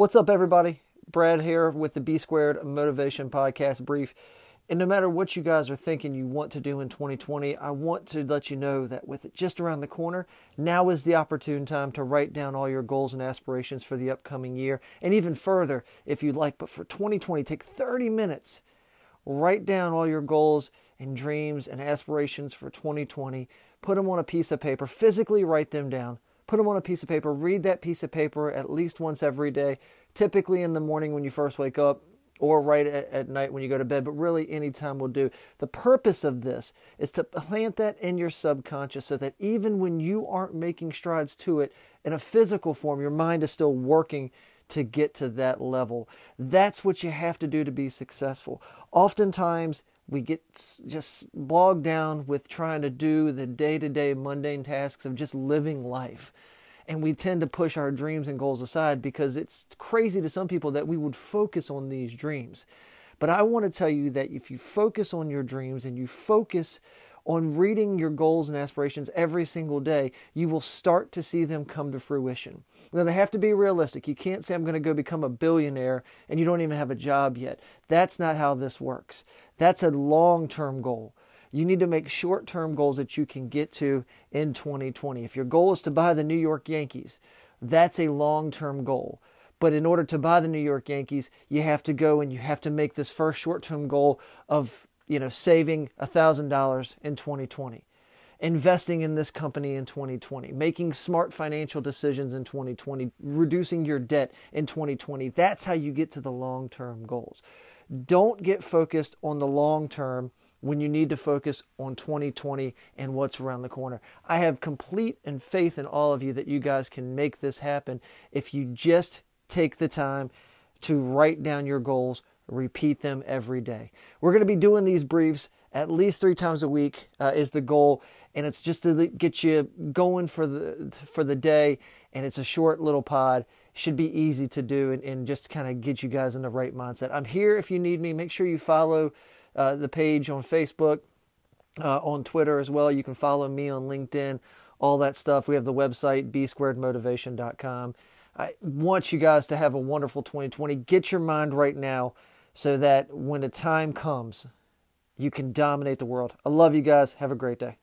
What's up, everybody? Brad here with the B Squared Motivation Podcast Brief. And no matter what you guys are thinking you want to do in 2020, I want to let you know that with it just around the corner, now is the opportune time to write down all your goals and aspirations for the upcoming year. And even further, if you'd like, but for 2020, take 30 minutes, write down all your goals and dreams and aspirations for 2020, put them on a piece of paper, physically write them down put them on a piece of paper, read that piece of paper at least once every day, typically in the morning when you first wake up or right at, at night when you go to bed, but really any time will do. The purpose of this is to plant that in your subconscious so that even when you aren't making strides to it in a physical form, your mind is still working to get to that level. That's what you have to do to be successful. Oftentimes, we get just bogged down with trying to do the day to day mundane tasks of just living life. And we tend to push our dreams and goals aside because it's crazy to some people that we would focus on these dreams. But I want to tell you that if you focus on your dreams and you focus on reading your goals and aspirations every single day, you will start to see them come to fruition. Now, they have to be realistic. You can't say, I'm going to go become a billionaire and you don't even have a job yet. That's not how this works. That's a long term goal. You need to make short term goals that you can get to in 2020. If your goal is to buy the New York Yankees, that's a long term goal. But in order to buy the New York Yankees, you have to go and you have to make this first short term goal of you know, saving $1,000 in 2020, investing in this company in 2020, making smart financial decisions in 2020, reducing your debt in 2020. That's how you get to the long term goals. Don't get focused on the long term when you need to focus on 2020 and what's around the corner. I have complete and faith in all of you that you guys can make this happen if you just take the time to write down your goals, repeat them every day. We're going to be doing these briefs at least three times a week uh, is the goal, and it's just to get you going for the for the day. And it's a short little pod. Should be easy to do and, and just kind of get you guys in the right mindset. I'm here if you need me. Make sure you follow uh, the page on Facebook, uh, on Twitter as well. You can follow me on LinkedIn, all that stuff. We have the website bsquaredmotivation.com. I want you guys to have a wonderful 2020. Get your mind right now so that when the time comes, you can dominate the world. I love you guys. Have a great day.